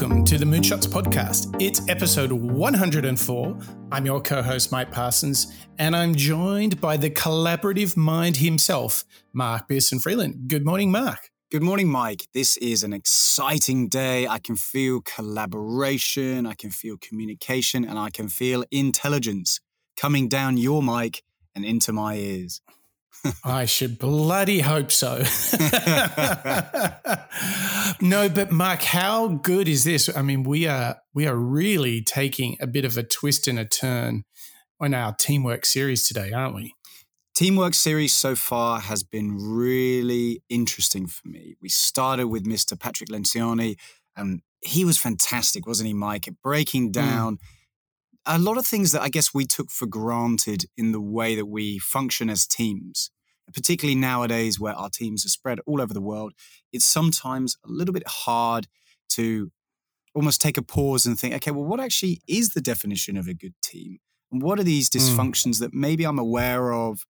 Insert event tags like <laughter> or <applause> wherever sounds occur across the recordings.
welcome to the Moonshots podcast. It's episode 104. I'm your co host, Mike Parsons, and I'm joined by the collaborative mind himself, Mark Pearson Freeland. Good morning, Mark. Good morning, Mike. This is an exciting day. I can feel collaboration, I can feel communication, and I can feel intelligence coming down your mic and into my ears. I should bloody hope so. <laughs> no, but Mark, how good is this? I mean, we are we are really taking a bit of a twist and a turn on our teamwork series today, aren't we? Teamwork series so far has been really interesting for me. We started with Mr. Patrick Lencioni, and he was fantastic, wasn't he, Mike? At breaking mm. down mm. a lot of things that I guess we took for granted in the way that we function as teams particularly nowadays where our teams are spread all over the world, it's sometimes a little bit hard to almost take a pause and think, okay, well, what actually is the definition of a good team? And what are these hmm. dysfunctions mm. that maybe I'm aware of,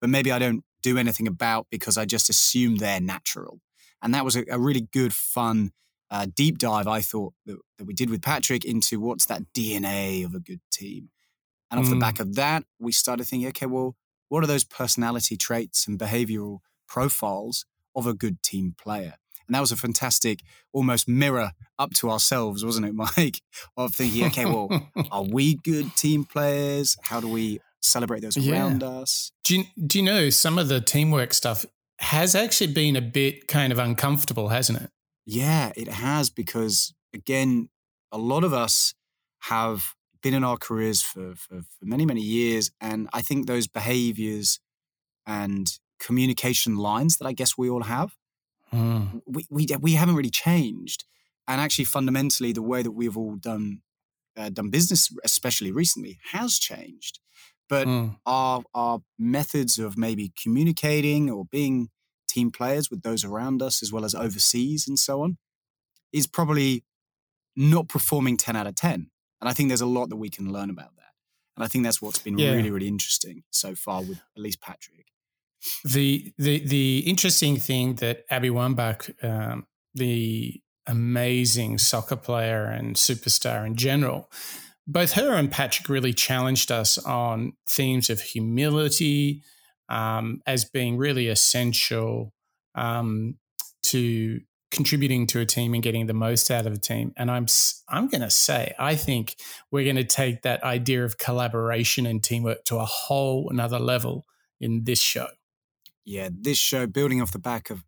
but maybe I don't do anything about because I just assume they're natural? And that was a, a really good, fun, uh, deep dive, I thought, that, that, we did with Patrick into what's that DNA of a good team. And off mm. the back hmm. of that, we started thinking, okay, well, what are those personality traits and behavioral profiles of a good team player? And that was a fantastic, almost mirror up to ourselves, wasn't it, <laughs> Mike? Of thinking, okay, well, <laughs> are we good team players? How do we celebrate those yeah. around us? Do you, do you know some of the teamwork stuff has actually been a bit kind of uncomfortable, hasn't it? Yeah, it has, because again, a lot of us have been in our careers for, for, for many, many years. And I think those behaviors and communication lines that I guess we all have, mm. we, we, we haven't really changed. And actually, fundamentally, the way that we've all done uh, done business, especially recently, has changed. But mm. our our methods of maybe communicating or being team players with those around us, as well as overseas and so on, is probably not performing ten out of ten. And I think there's a lot that we can learn about that. And I think that's what's been yeah. really, really interesting so far with at least Patrick. The the the interesting thing that Abby Wambach, um, the amazing soccer player and superstar in general, both her and Patrick really challenged us on themes of humility um, as being really essential um, to contributing to a team and getting the most out of a team. And I'm I'm going to say I think we're going to take that idea of collaboration and teamwork to a whole another level in this show. Yeah, this show building off the back of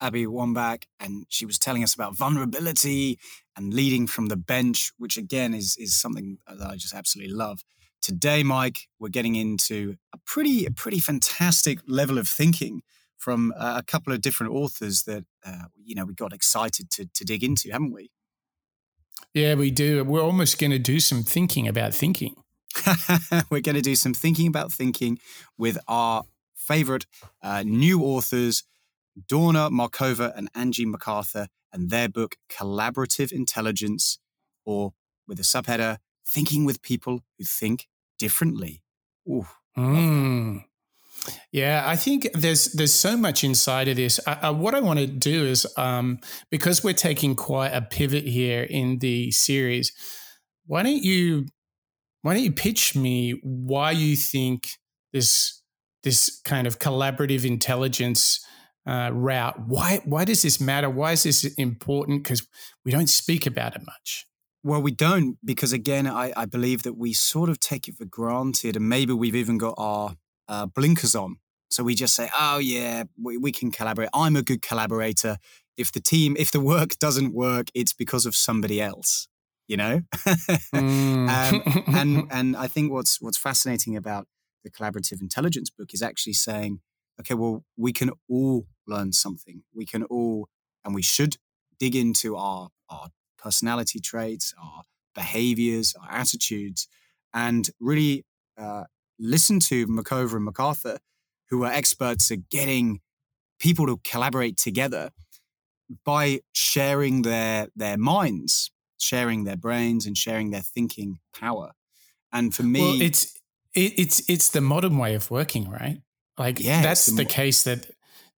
Abby Wambach, and she was telling us about vulnerability and leading from the bench, which again is is something that I just absolutely love. Today, Mike, we're getting into a pretty a pretty fantastic level of thinking from uh, a couple of different authors that uh, you know we got excited to to dig into, haven't we? Yeah, we do. We're almost going to do some thinking about thinking. <laughs> We're going to do some thinking about thinking with our favorite uh, new authors, Dawna Markova and Angie McArthur, and their book Collaborative Intelligence, or with a subheader, Thinking with People Who Think Differently. Ooh, mm. Yeah, I think there's there's so much inside of this. I, I, what I want to do is um, because we're taking quite a pivot here in the series. Why don't you why don't you pitch me why you think this this kind of collaborative intelligence uh, route? Why why does this matter? Why is this important? Because we don't speak about it much. Well, we don't because again, I, I believe that we sort of take it for granted, and maybe we've even got our uh, blinkers on. So we just say, oh, yeah, we, we can collaborate. I'm a good collaborator. If the team, if the <laughs> work doesn't work, it's because of somebody else, you know? <laughs> mm. um, and, <laughs> and I think what's, what's fascinating about the collaborative intelligence book is actually saying, okay, well, we can all learn something. We can all, and we should dig into our, our personality traits, our behaviors, our attitudes, and really uh, listen to Markova and McArthur, who are experts at getting people to collaborate together by sharing their their minds, sharing their brains, and sharing their thinking power. And for me, well, it's it, it's it's the modern way of working, right? Like yeah, that's the, the case that,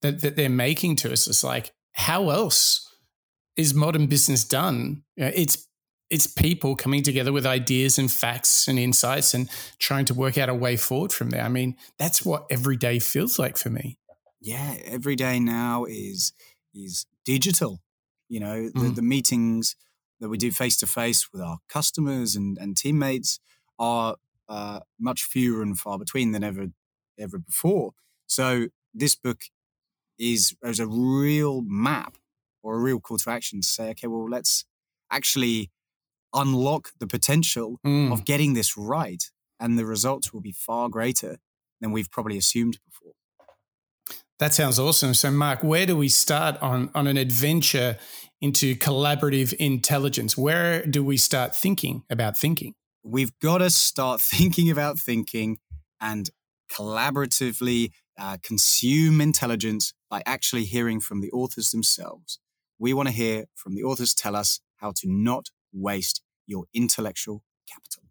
that that they're making to us. It's like how else is modern business done? You know, it's it's people coming together with ideas and facts and insights and trying to work out a way forward from there. I mean, that's what every day feels like for me. Yeah, every day now is is digital. You know, the, mm. the meetings that we do face to face with our customers and, and teammates are uh, much fewer and far between than ever ever before. So this book is as a real map or a real call to action to say, okay, well, let's actually unlock the potential mm. of getting this right, and the results will be far greater than we've probably assumed before. That sounds awesome. So, Mark, where do we start on, on an adventure into collaborative intelligence? Where do we start thinking about thinking? We've got to start <laughs> thinking about thinking and collaboratively uh, consume intelligence by actually hearing from the authors themselves. We want to hear from the authors tell us how to not waste your intellectual capital.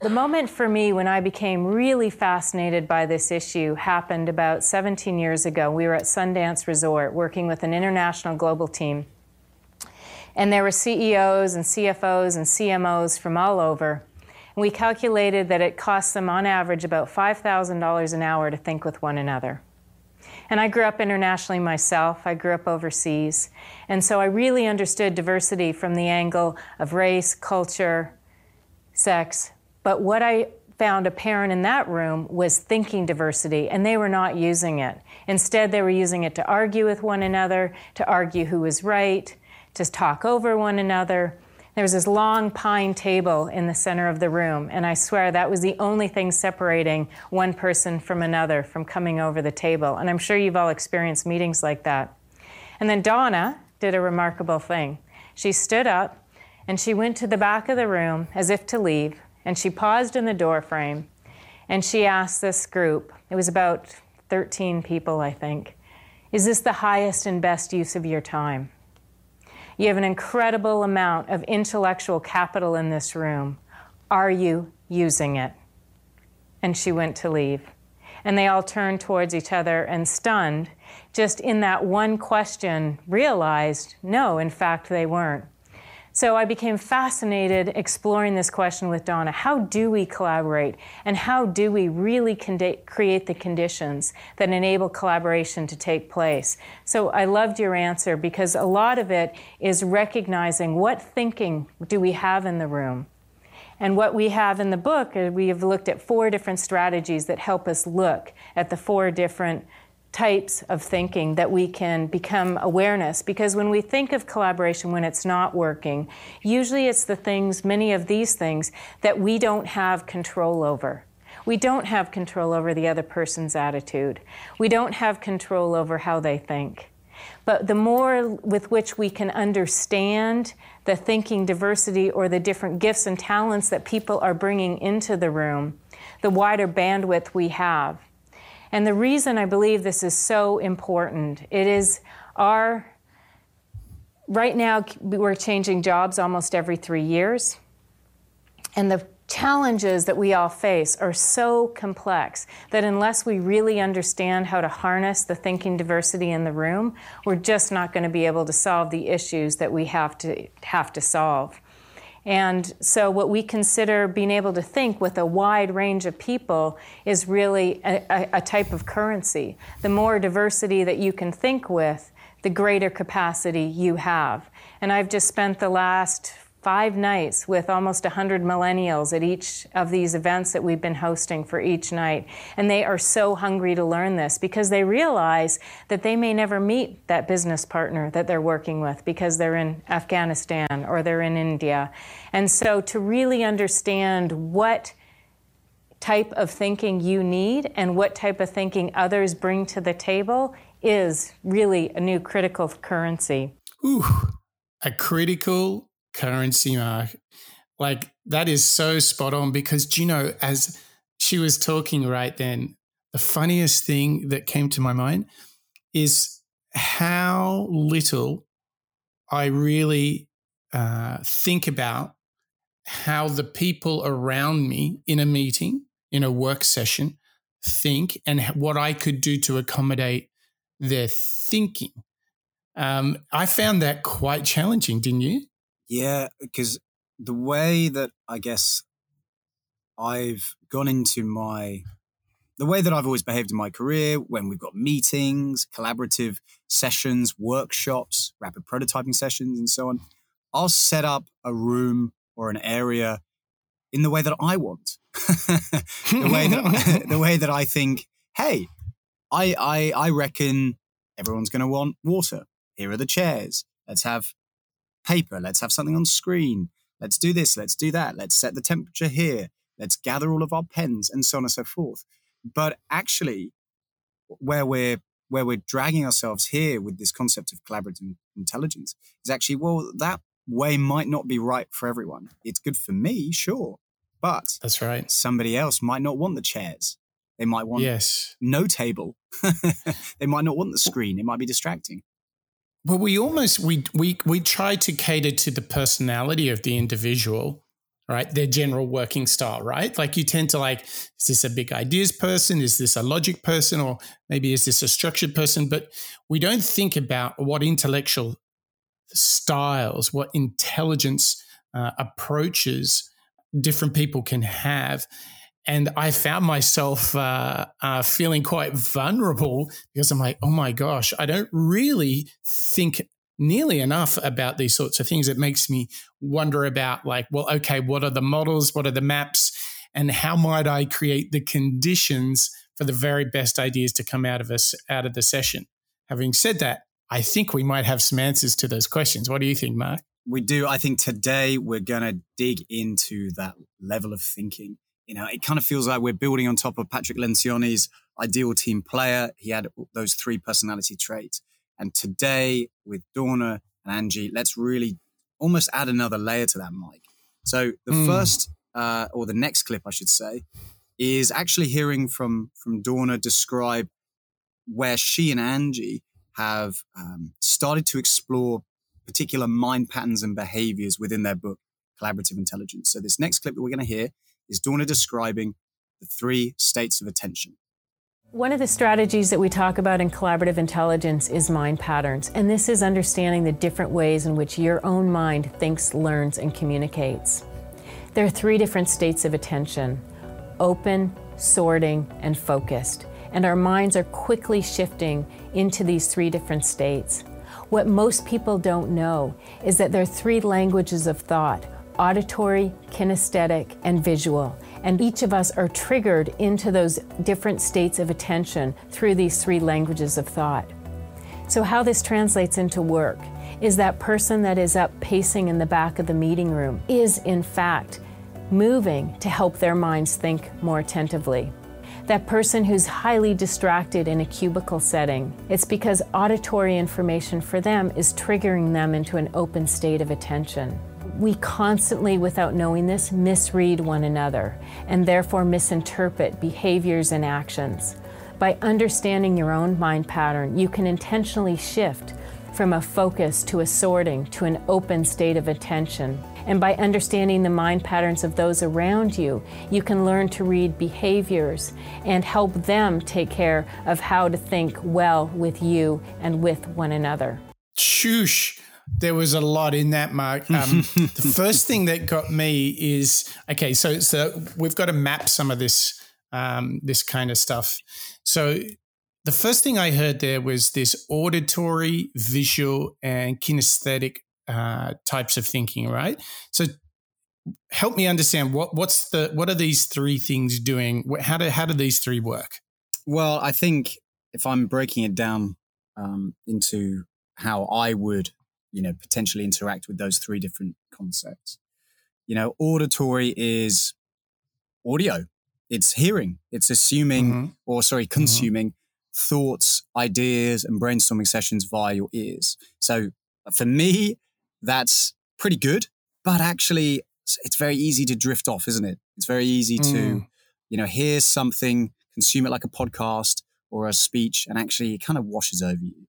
The moment for me when I became really fascinated by this issue happened about 17 years ago. We were at Sundance Resort working with an international global team. And there were CEOs and CFOs and CMOs from all over. And we calculated that it cost them on average about $5,000 an hour to think with one another. And I grew up internationally myself. I grew up overseas. And so I really understood diversity from the angle of race, culture, sex, but what I found apparent in that room was thinking diversity, and they were not using it. Instead, they were using it to argue with one another, to argue who was right, to talk over one another. There was this long pine table in the center of the room, and I swear that was the only thing separating one person from another from coming over the table. And I'm sure you've all experienced meetings like that. And then Dawna did a remarkable thing. She stood up and she went to the back of the room as if to leave, and she paused in the doorframe and she asked this group, it was about 13 people, I think, is this the highest and best use of your time? You have an incredible amount of intellectual capital in this room. Are you using it? And she went to leave. And they all turned towards each other and, stunned, just in that one question, realized no, in fact, they weren't. So I became fascinated exploring this question with Dawna. How do we collaborate? And how do we really create the conditions that enable collaboration to take place? So I loved your answer because a lot of it is recognizing what thinking do we have in the room? And what we have in the book, uh, we have looked at four different strategies that help us look at the four different types of thinking that we can become awareness. Because when we think of collaboration when it's not working usually it's the things many of these things that we don't have control over. We don't have control over the other person's attitude. We don't have control over how they think. But the more with which we can understand the thinking diversity or the different gifts and talents that people are bringing into the room the wider bandwidth we have and the reason I believe this is so important, it is our right now we're changing jobs almost every 3 years. And the challenges that we all face are so complex that unless we really understand how to harness the thinking diversity in the room, we're just not going to be able to solve the issues that we have to have to solve. And so, what we consider being able to think with a wide range of people is really a, a, type of currency. The more diversity that you can think with, the greater capacity you have. And I've just spent the last five nights with almost 100 millennials at each of these events that we've been hosting for each night. And they are so hungry to learn this because they realize that they may never meet that business partner that they're working with because they're in Afghanistan or they're in India. And so to really understand what type of thinking you need and what type of thinking others bring to the table is really a new critical currency. Ooh, a critical currency mark. Like that is so spot on because you know, as she was talking right then, the funniest thing that came to my mind is how little I really uh, think about how the people around me in a meeting, in a work session, think and what I could do to accommodate their thinking. Um, I found that quite challenging, didn't you? Yeah, because the way that I guess I've gone into my the way that I've always behaved in my career when we've got meetings, collaborative sessions, workshops, rapid prototyping sessions, and so on, I'll set up a room or an area in the way that I want, <laughs> the way that <laughs> the way that I think. Hey, I I I reckon everyone's going to want water. Here are the chairs. Let's have paper. Let's have something on screen. Let's do this. Let's do that. Let's set the temperature here. Let's gather all of our pens and so on and so forth. But actually, where we're where we're dragging ourselves here with this concept of collaborative intelligence is actually well that way might not be right for everyone. It's good for me, sure, but that's right. Somebody else might not want the chairs. They might want yes. no table. <laughs> they might not want the screen. It might be distracting. Well, we almost we we we try to cater to the personality of the individual, right? Their general working style, right? Like you tend to like, is this a big ideas person? Is this a logic person? Or maybe is this a structured person? But we don't think about what intellectual styles, what intelligence uh, approaches different people can have. And I found myself uh, uh, feeling quite vulnerable because I'm like, oh my gosh, I don't really think nearly enough about these sorts of things. It makes me wonder about, like, well, okay, what are the models? What are the maps? And how might I create the conditions for the very best ideas to come out of us out of the session? Having said that, I think we might have some answers to those questions. What do you think, Mark? We do. I think today we're going to dig into that level of thinking. You know, it kind of feels like we're building on top of Patrick Lencioni's ideal team player. He had those three personality traits. And today with Dawna and Angie, let's really almost add another layer to that, Mike. So the mm. first, uh, or the next clip, I should say, is actually hearing from from Dawna describe where she and Angie have um, started to explore particular mind patterns and behaviors within their book, Collaborative Intelligence. So, this next clip that we're going to hear is Dawna describing the three states of attention. One of the strategies that we talk about in collaborative intelligence is mind patterns, and this is understanding the different ways in which your own mind thinks, learns, and communicates. There are three different states of attention open, sorting, and focused, and our minds are quickly shifting into these three different states. What most people don't know is that there are three languages of thought auditory, kinesthetic, and visual. And each of us are triggered into those different states of attention through these three languages of thought. So, how this translates into work is that person that is up pacing in the back of the meeting room is, in fact, moving to help their minds think more attentively that person who's highly distracted in a cubicle setting. It's because auditory information for them is triggering them into an open state of attention. We constantly, without knowing this, misread one another and therefore misinterpret behaviors and actions. By understanding your own mind pattern, you can intentionally shift from a focus to a sorting to an open state of attention and by understanding the mind patterns of those around you, you can learn to read behaviors and help them take care of how to think well with you and with one another. Shoosh. There was a lot in that, Mark. Um, <laughs> the first thing that got me is okay. So, so we've got to map some of this um, this kind of stuff. So, the first thing I heard there was this auditory, visual, and kinesthetic uh, types of thinking, right? So help me understand what what's the what are these three things doing? How do how do these three work? Well, I think if I'm breaking it down um, into how I would, you know, potentially interact with those three different concepts, you know, auditory is audio. It's hearing. It's assuming, mm-hmm. or sorry, mm-hmm. consuming mm-hmm. thoughts, ideas, and brainstorming sessions via your ears. So for me, that's pretty good. But actually, it's very easy to drift off, isn't it? It's very easy to, mm. you know, hear something, consume it like a podcast or a speech, and actually it kind of washes over you.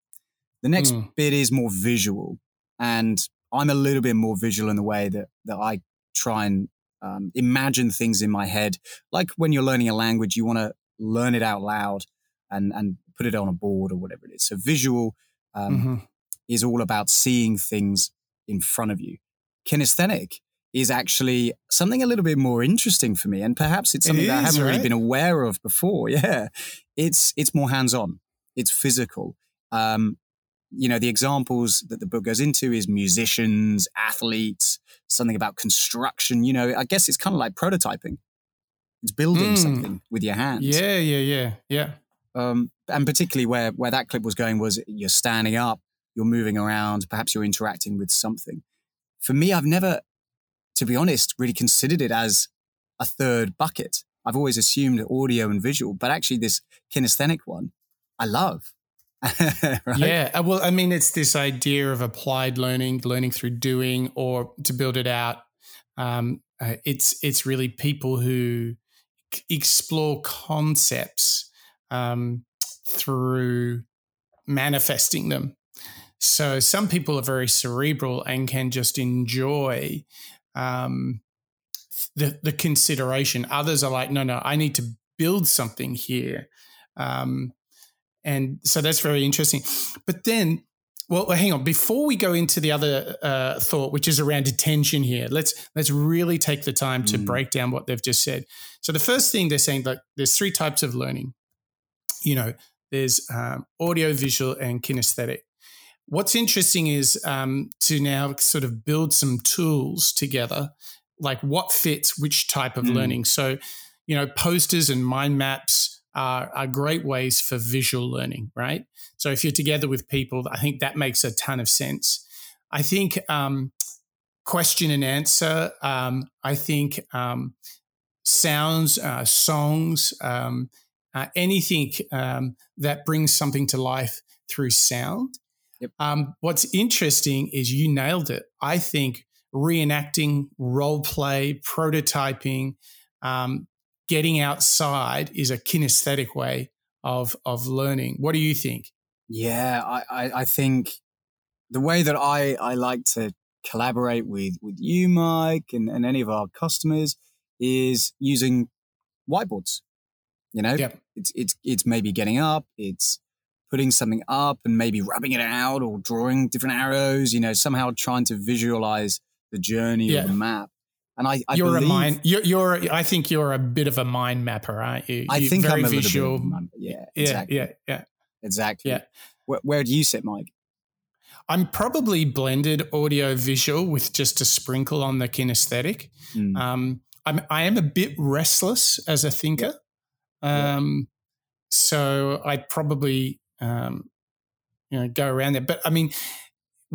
The next mm. bit is more visual. And I'm a little bit more visual in the way that, that I try and um, imagine things in my head. Like when you're learning a language, you want to learn it out loud and, and put it on a board or whatever it is. So visual um, mm-hmm is all about seeing things in front of you. Kinesthetic is actually something a little bit more interesting for me, and perhaps it's something it that I haven't right? really been aware of before. <laughs> Yeah, it's it's more hands on. It's physical. Um, you know, the examples that the book goes into is musicians, athletes, something about construction. You know, I guess it's kind of like prototyping. It's building Mm. something with your hands. Yeah, yeah, yeah, yeah. Um, and particularly where where that clip was going was you're standing up, you're moving around, perhaps you're interacting with something. For me, I've never, to be honest, really considered it as a third bucket. I've always assumed audio and visual, but actually this kinesthetic one, I love. <laughs> right? Yeah. uh, Well, I mean, it's this idea of applied learning, learning through doing, or to build it out. Um, uh, it's it's really people who c- explore concepts um, through manifesting them. So some people are very cerebral and can just enjoy um, the the consideration. Others are like, no, no, I need to build something here. Um, and so that's very interesting. But then, well, hang on. Before we go into the other uh, thought, which is around attention here, let's let's really take the time to Mm. break down what they've just said. So the first thing they're saying that there's three types of learning. You know, there's um, audio, visual, and kinesthetic. What's interesting is um, to now sort of build some tools together, like what fits which type of Mm. learning. So, you know, posters and mind maps are, are great ways for visual learning, right? So if you're together with people, I think that makes a ton of sense. I think um, question and answer. Um, I think um, sounds, uh, songs, um, uh, anything um, that brings something to life through sound. Yep. Um, what's interesting is you nailed it. I think reenacting, role play, prototyping, um, getting outside is a kinesthetic way of of learning. What do you think? Yeah, I, I, I think the way that I, I like to collaborate with, with you, Mike, and, and any of our customers is using whiteboards. You know, Yep. it's it's it's maybe getting up, it's putting something up and maybe rubbing it out or drawing different arrows, you know, somehow trying to visualize the journey Yeah. of the map. And I, I you're believe, a mind. You're, you're. I think you're a bit of a mind mapper, aren't you? I You're think very I'm a visual. little bit, of a- yeah, yeah, exactly, yeah, yeah. exactly. Yeah. Where, where do you sit, Mike? I'm probably blended audio visual with just a sprinkle on the kinesthetic. Mm. Um, I'm I am a bit restless as a thinker, Yeah. um, so I'd probably um, you know go around there. But I mean,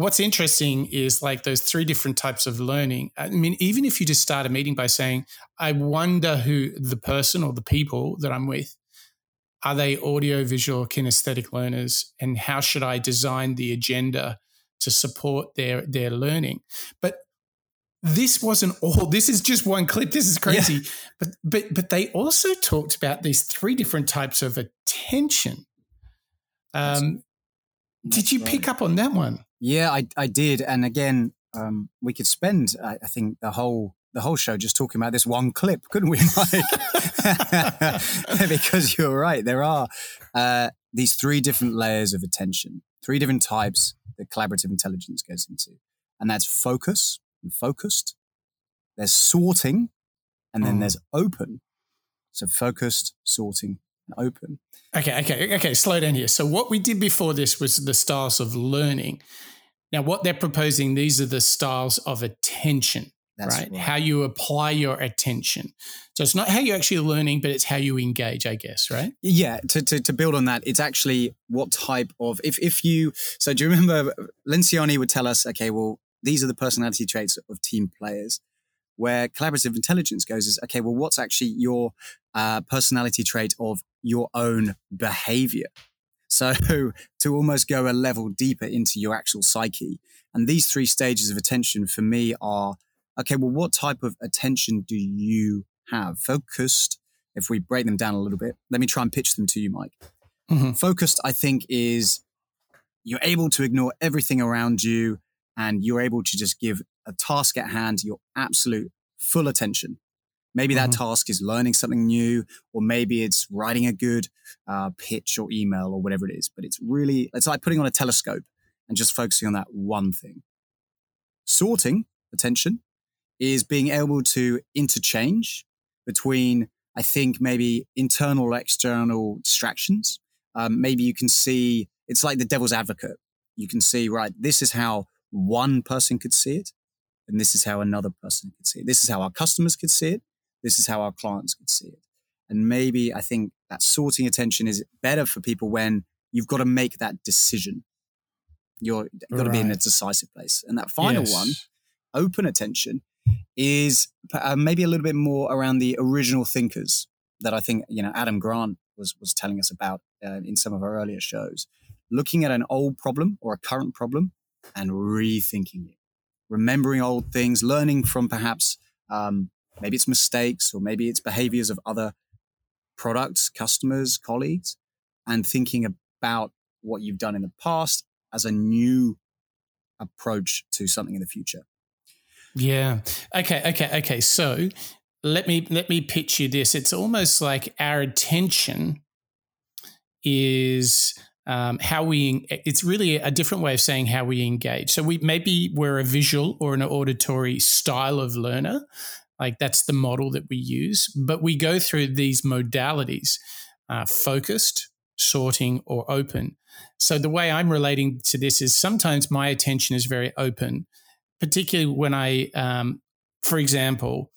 what's interesting is like those three different types of learning. I mean, even if you just start a meeting by saying, "I wonder who the person or the people that I'm with." Are they audio, visual, kinesthetic learners? And how should I design the agenda to support their their learning? But this wasn't all. This is just one clip. This is crazy. But but but they also talked about these three different types of attention. Um, did you That's pick up on that one? Yeah, I, I did. And again, um, we could spend, I, I think, the whole the whole show just talking about this one clip, couldn't we, <laughs> Mike? <laughs> <laughs> because you're right. There are uh, these three different layers of attention, three different types that collaborative intelligence goes into. And that's focus and focused. There's sorting, and then Mm. there's open. So focused, sorting, and open. Okay, okay, okay. Slow down here. So what we did before this was the styles of learning. Now, what they're proposing, these are the styles of attention. Right? right. How you apply your attention. So it's not how you're actually learning, but it's how you engage, I guess, right? Yeah, to, to, to build on that, it's actually what type of if if you so do you remember Lencioni would tell us, okay, well, these are the personality traits of team players. Where collaborative intelligence goes is okay, well, what's actually your uh, personality trait of your own behavior? So <laughs> to almost go a level deeper into your actual psyche, and these three stages of attention for me are okay. Well, what type of attention do you have? Focused, if we break them down a little bit, let me try and pitch them to you, Mike. Mhm. Focused, I think, is you're able to ignore everything around you and you're able to just give a task at hand your absolute full attention. Maybe that Mhm. task is learning something new, or maybe it's writing a good uh, pitch or email or whatever it is. But it's really, it's like putting on a telescope and just focusing on that one thing. Sorting attention is being able to interchange between, I think, maybe internal or external distractions. Um, maybe you can see it's like the devil's advocate. You can see, right, this is how one person could see it, and this is how another person could see it. This is how our customers could see it. This is how our clients could see it. And maybe I think that sorting attention is better for people when you've got to make that decision. You're, you've got right. to be in a decisive place. And that final yes. one, open attention, is uh, maybe a little bit more around the original thinkers that I think you know Adam Grant was was telling us about uh, in some of our earlier shows. Looking at an old problem or a current problem and rethinking it, remembering old things, learning from perhaps um, maybe it's mistakes or maybe it's behaviors of other products, customers, colleagues, and thinking about what you've done in the past as a new approach to something in the future. Yeah. Okay. Okay. Okay. So let me let me pitch you this. It's almost like our attention is um, how we. It's really a different way of saying how we engage. So we maybe we're a visual or an auditory style of learner. Like that's the model that we use, but we go through these modalities: uh, focused, sorting, or open. So the way I'm relating to this is sometimes my attention is very open particularly when I, um, for example,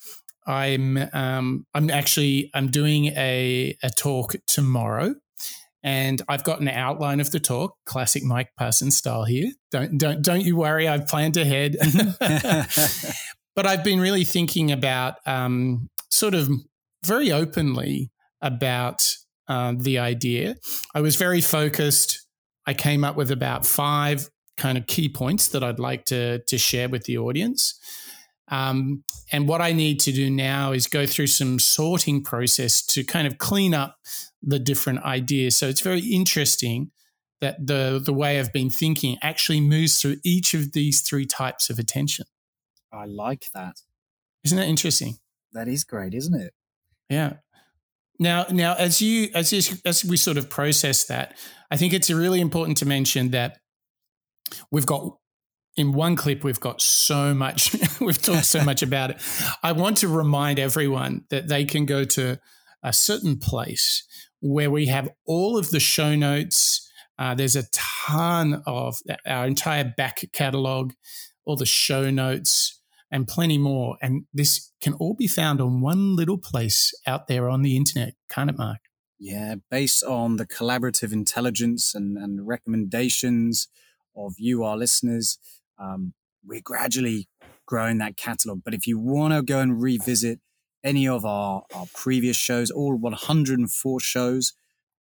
I'm um, I'm actually I'm doing a a talk tomorrow, and I've got an outline of the talk, classic Mike Parsons style here. Don't don't don't you worry, I've planned ahead. <laughs> <laughs> <laughs> but I've been really thinking about um, sort of very openly about uh, the idea. I was very focused. I came up with about five kind of key points that I'd like to, to share with the audience. Um, and what I need to do now is go through some sorting process to kind of clean up the different ideas. So it's very interesting that the the way I've been thinking actually moves through each of these three types of attention. I like that. Isn't that interesting? That is great, isn't it? Yeah. Now, now as you as you, as we sort of process that, I think it's really important to mention that we've got in one clip we've got so much <laughs> we've talked so much about it i want to remind everyone that they can go to a certain place where we have all of the show notes uh, there's a ton of our entire back catalog all the show notes and plenty more and this can all be found on one little place out there on the internet can't it mark yeah based on the collaborative intelligence and, and recommendations of you, our listeners. Um, we're gradually growing that catalog. But if you want to go and revisit any of our, our previous shows, all 104 shows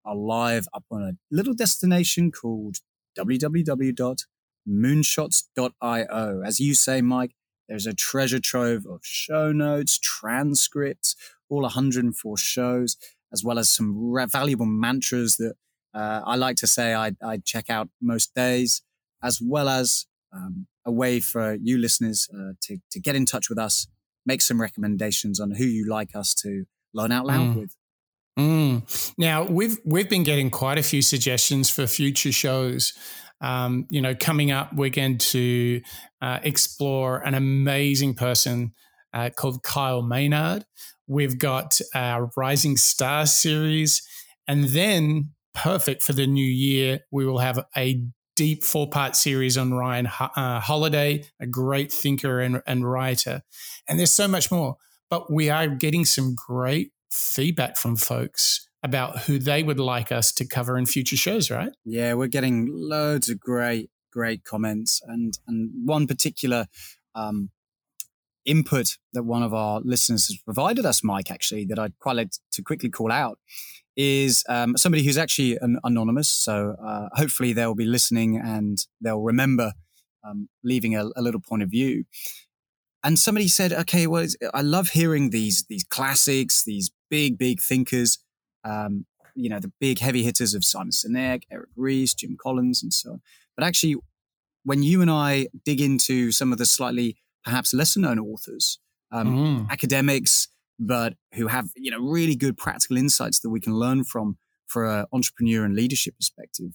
are live up on a little destination called www.moonshots.io. As you say, Mike, there's a treasure trove of show notes, transcripts, all 104 shows, as well as some valuable mantras that uh, I like to say I, I check out most days as well as um, a way for you listeners uh, to, to get in touch with us, make some recommendations on who you like us to learn out loud mm. with. Mm. Now we've we've been getting quite a few suggestions for future shows. Um, you know, coming up, we're going to uh, explore an amazing person uh, called Kyle Maynard. We've got our Rising Star series, and then perfect for the new year, we will have a deep four part series on Ryan uh, Holiday, a great thinker and, and writer. And there's so much more. But we are getting some great feedback from folks about who they would like us to cover in future shows, right? Yeah, we're getting loads of great, great comments. And, and one particular um, input that one of our listeners has provided us, Mike, actually, that I'd quite like to quickly call out is um, somebody who's actually an anonymous. So uh, hopefully they'll be listening and they'll remember um, leaving a, a, little point of view. And somebody said, "Okay, well, I love hearing these these classics, these big big thinkers, um, you know, the big heavy hitters of Simon Sinek, Eric Ries, Jim Collins, and so on. But actually, when you and I dig into some of the slightly perhaps lesser known authors, um, mm. academics, but who have you know really good practical insights that we can learn from for an entrepreneur and leadership perspective.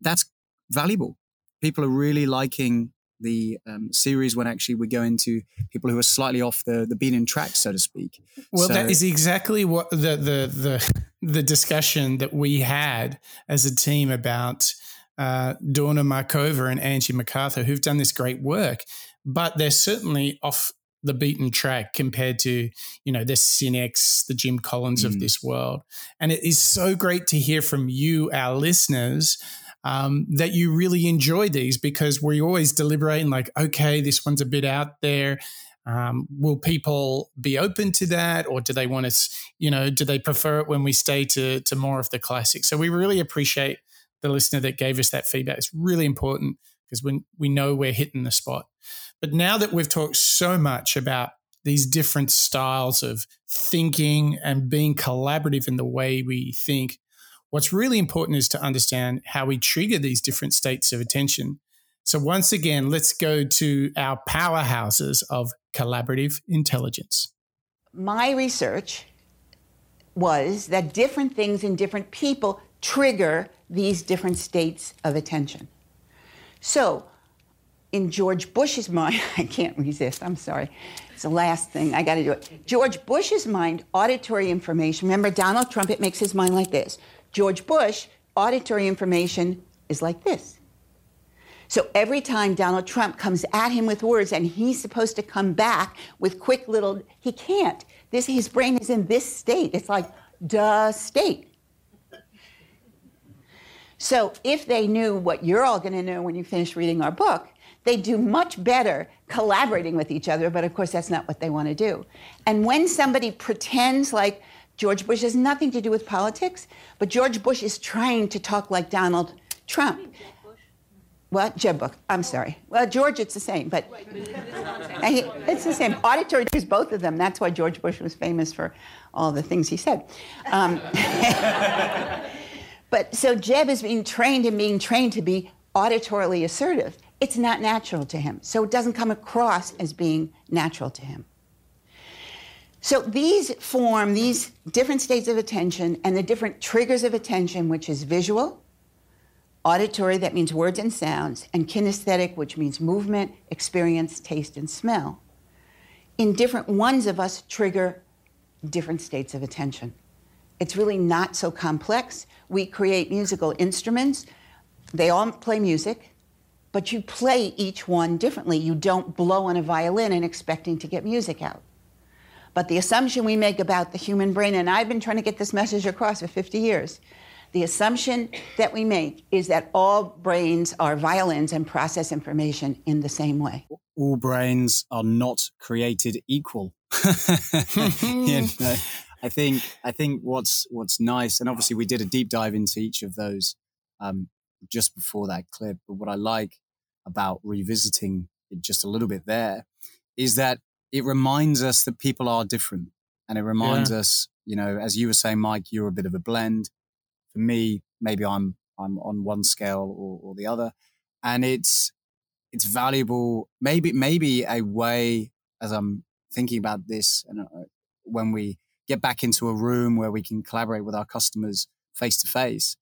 That's valuable. people are really liking the um, series when actually we go into people who are slightly off the the beaten track, so to speak. Well, so, that is exactly what the the the the discussion that we had as a team about uh, Dawna Markova and Angie McArthur, who've done this great work, but they're certainly off the beaten track compared to you know the Sineks, the Jim Collins mm. of this world, and it is so great to hear from you, our listeners um, that you really enjoy these because we're always deliberating like, okay, this one's a bit out there. Um, will people be open to that, or do they want us? You know, do they prefer it when we stay to to more of the classics? So we really appreciate the listener that gave us that feedback. It's really important because when we know we're hitting the spot. But now that we've talked so much about these different styles of thinking and being collaborative in the way we think, What's really important is to understand how we trigger these different states of attention. So, once again, let's go to our powerhouses of collaborative intelligence. My research was that different things in different people trigger these different states of attention. So, in George Bush's mind, <laughs> I can't resist, I'm sorry. It's the last thing, I gotta do it. George Bush's mind, auditory information, remember Donald Trump, it makes his mind like this. George Bush, auditory information is like this. So every time Donald Trump comes at him with words and he's supposed to come back with quick little, he can't. This, his brain is in this state. It's like, duh state. So if they knew what you're all going to know when you finish reading our book, they do much better collaborating with each other, but of course that's not what they want to do. And when somebody pretends like George Bush has nothing to do with politics, but George Bush is trying to talk like Donald Trump. What? Jeb Bush. I'm sorry. Well, George, it's the same, but he, it's the same. Auditory is both of them. That's why George Bush was famous for all the things he said. Um, <laughs> but so Jeb is being trained and being trained to be auditorily assertive. It's not natural to him, so it doesn't come across as being natural to him. So these form these different states of attention and the different triggers of attention, which is visual, auditory, that means words and sounds, and kinesthetic, which means movement, experience, taste, and smell. In different ones of us, trigger different states of attention. It's really not so complex. We create musical instruments, they all play music, but you play each one differently. You don't blow on a violin and expecting to get music out. But the assumption we make about the human brain, and I've been trying to get this message across for 50 years, the assumption that we make is that all brains are violins and process information in the same way. All brains are not created equal. <laughs> you <laughs> know, I think I think what's what's nice, and obviously we did a deep dive into each of those um, just before that clip. But what I like about revisiting it just a little bit there is that it reminds us that people are different. And it reminds yeah. us, you know, as you were saying, Mike, you're a bit of a blend. For me, maybe I'm I'm on one scale or, or the other. And it's it's valuable, maybe maybe a way as I'm thinking about this and uh, when we get back into a room where we can collaborate with our customers face to face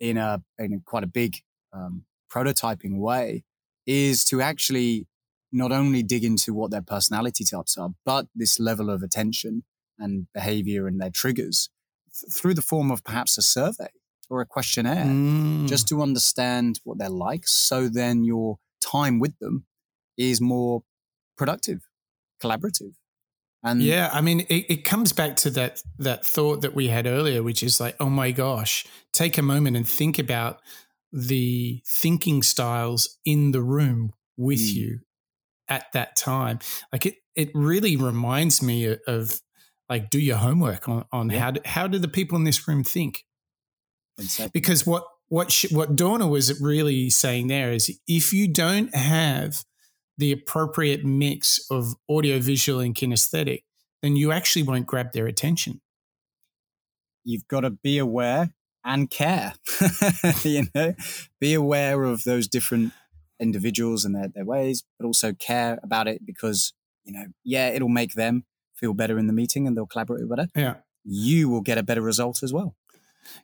in a in quite a big um, prototyping way is to actually not only dig into what their personality types are, but this level of attention and behavior and their triggers th- through the form of perhaps a survey or a questionnaire, mm. just to understand what they're like. So then your time with them is more productive, collaborative. And yeah, I mean, it, it comes back to that that thought that we had earlier, which is like, oh my gosh, take a moment and think about the thinking styles in the room with mm. you at that time. Like it, it really reminds me of like do your homework on, on yeah. how do, how do the people in this room think? Exactly. Because what what she, what Dawna was really saying there is if you don't have the appropriate mix of audio, visual, and kinesthetic, then you actually won't grab their attention. You've got to be aware and care. <laughs> you know, be aware of those different individuals and their, their ways, but also care about it because, you know, yeah, it'll make them feel better in the meeting and they'll collaborate better. Yeah. You will get a better result as well.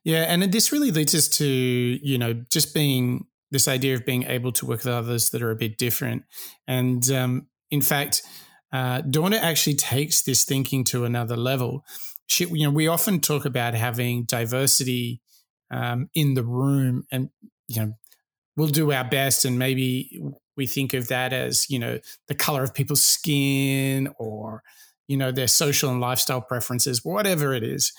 Yeah. And this really leads us to, you know, just being this idea of being able to work with others that are a bit different. And um, in fact, uh, actually takes this thinking to another level. She, you know, we often talk about having diversity um, in the room, and you know, we'll do our best, and maybe we think of that as you know the color of people's skin or you know their social and lifestyle preferences, whatever it is.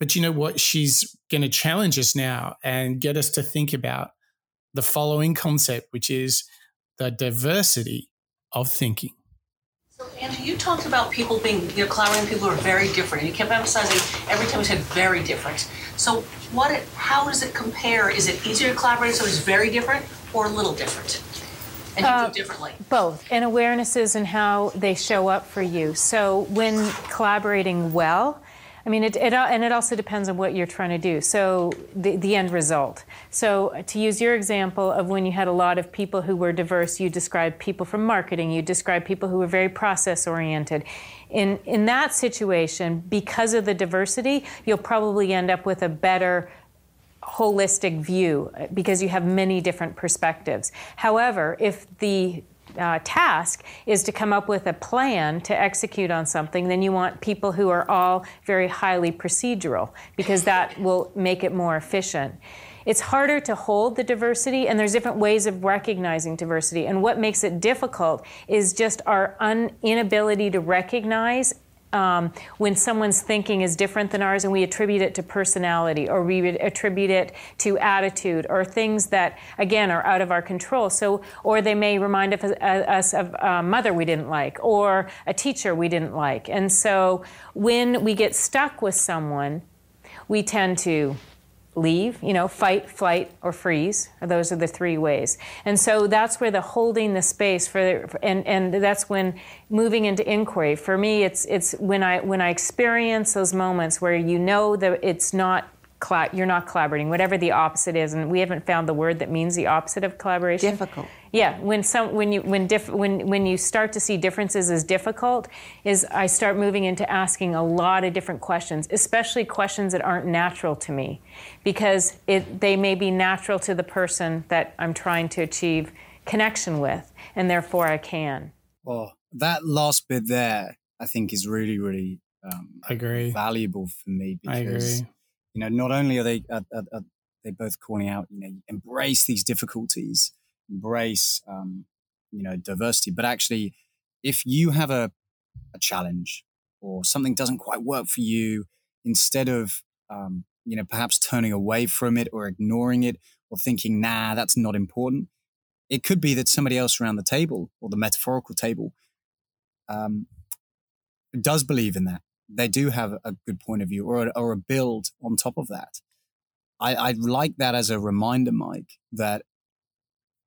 But you know what? She's going to challenge us now and get us to think about the following concept, which is the diversity of thinking. Andrew, you talked about people being, you know, collaborating people are very different. You kept emphasizing every time you said very different. So, what? It, how does it compare? Is it easier to collaborate so it's very different, or a little different? And you uh, do differently. Both, and awarenesses and how they show up for you. So, when collaborating well, I mean, it, it, and it also depends on what you're trying to do. So, the, the end result. So, to use your example of when you had a lot of people who were diverse, you described people from marketing, you described people who were very process oriented. In, in that situation, because of the diversity, you'll probably end up with a better holistic view uh, because you have many different perspectives. However, if the uh, task is to come up with a plan to execute on something, then you want people who are all very highly procedural because that <laughs> will make it more efficient. It's harder to hold the diversity, and there's different ways of recognizing diversity. And what makes it difficult is just our un- inability to recognize um, when someone's thinking is different than ours and we attribute it to personality or we attribute it to attitude or things that, again, are out of our control. So, or they may remind us of a mother we didn't like or a teacher we didn't like. And so when we get stuck with someone, we tend to leave, you know, fight, flight, or freeze. Those are the three ways. And so that's where the holding the space for, and, and that's when moving into inquiry. For me, it's, it's when I, when I experience those moments where you know that it's not you're not collaborating, whatever the opposite is, and we haven't found the word that means the opposite of collaboration. Difficult. Yeah, when some when you when diff, when when you start to see differences as difficult, is I start moving into asking a lot of different questions, especially questions that aren't natural to me, because it they may be natural to the person that I'm trying to achieve connection with, and therefore I can. Well, that last bit there, I think, is really really um, I agree. valuable for me because. You know, not only are they are, are, are they both calling out, you know, embrace these difficulties, embrace, um, you know, diversity, but actually, if you have a, a challenge or something doesn't quite work for you, instead of, um, you know, perhaps turning away from it or ignoring it or thinking, nah, that's not important, it could be that somebody else around the table or the metaphorical table um, does believe in that they do have a good point of view or a, or a build on top of that. I, I like that as a reminder, Mike, that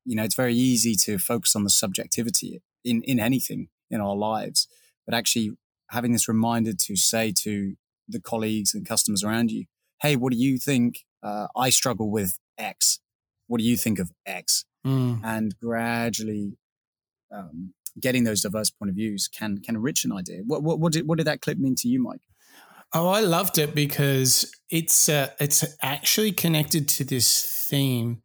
you know it's very easy to focus on the subjectivity in in anything in our lives, but actually having this reminder to say to the colleagues and customers around you, "Hey, what do you think? Uh, I struggle with X. What do you think of X?" Mm. And gradually um, getting those diverse point of views can can enrich an idea. What what what did, what did that clip mean to you, Mike? Oh, I loved it because it's uh, it's actually connected to this theme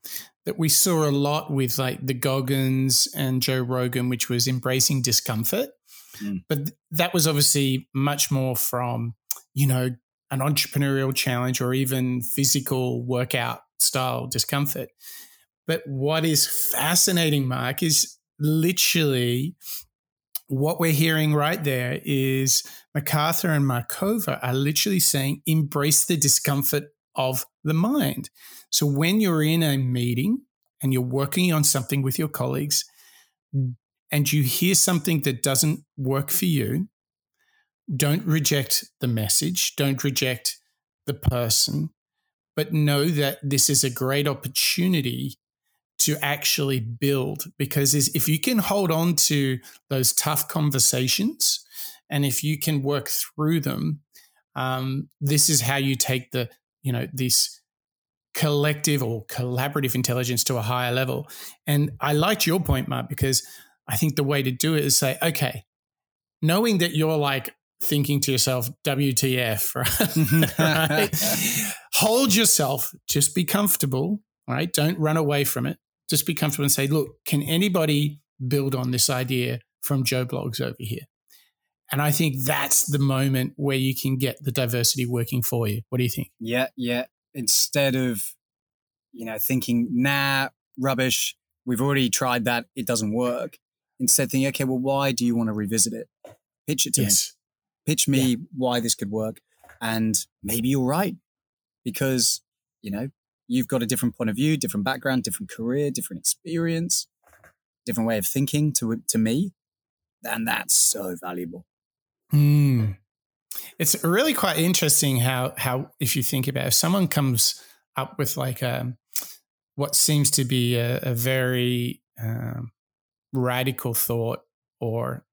that we saw a lot with like the Goggins and Joe Rogan, which was embracing discomfort. Mm. But that was obviously much more from you know an entrepreneurial challenge or even physical workout style discomfort. But what is fascinating, Mark, is literally what we're hearing right there is McArthur and Markova are literally saying embrace the discomfort of the mind. So when you're in a meeting and you're working on something with your colleagues and you hear something that doesn't work for you, don't reject the message, don't reject the person, but know that this is a great opportunity to actually build because if you can hold on to those tough conversations and if you can work through them um, this is how you take the you know this collective or collaborative intelligence to a higher level. And i liked your point mark because i think the way to do it is say okay knowing that you're like thinking to yourself wtf <laughs> right, right? <laughs> hold yourself just be comfortable right? Don't run away from it Just be comfortable and say, look, can anybody build on this idea from Joe Bloggs over here? And I think that's the moment where you can get the diversity working for you. What do you think? Yeah, yeah. Instead of, you know, thinking, nah, rubbish, we've already tried that, it doesn't work. Instead, thinking, okay, well, why do you want to revisit it? Pitch it to yes. me. Pitch me yeah. why this could work. And maybe you're right because, you know, you've got a different point of view, different background, different career, different experience, different way of thinking to, to me. And that's so valuable. Hmm. It's really quite interesting how how if you think about it, if someone comes up with like a um, what seems to be a, a very um, radical thought or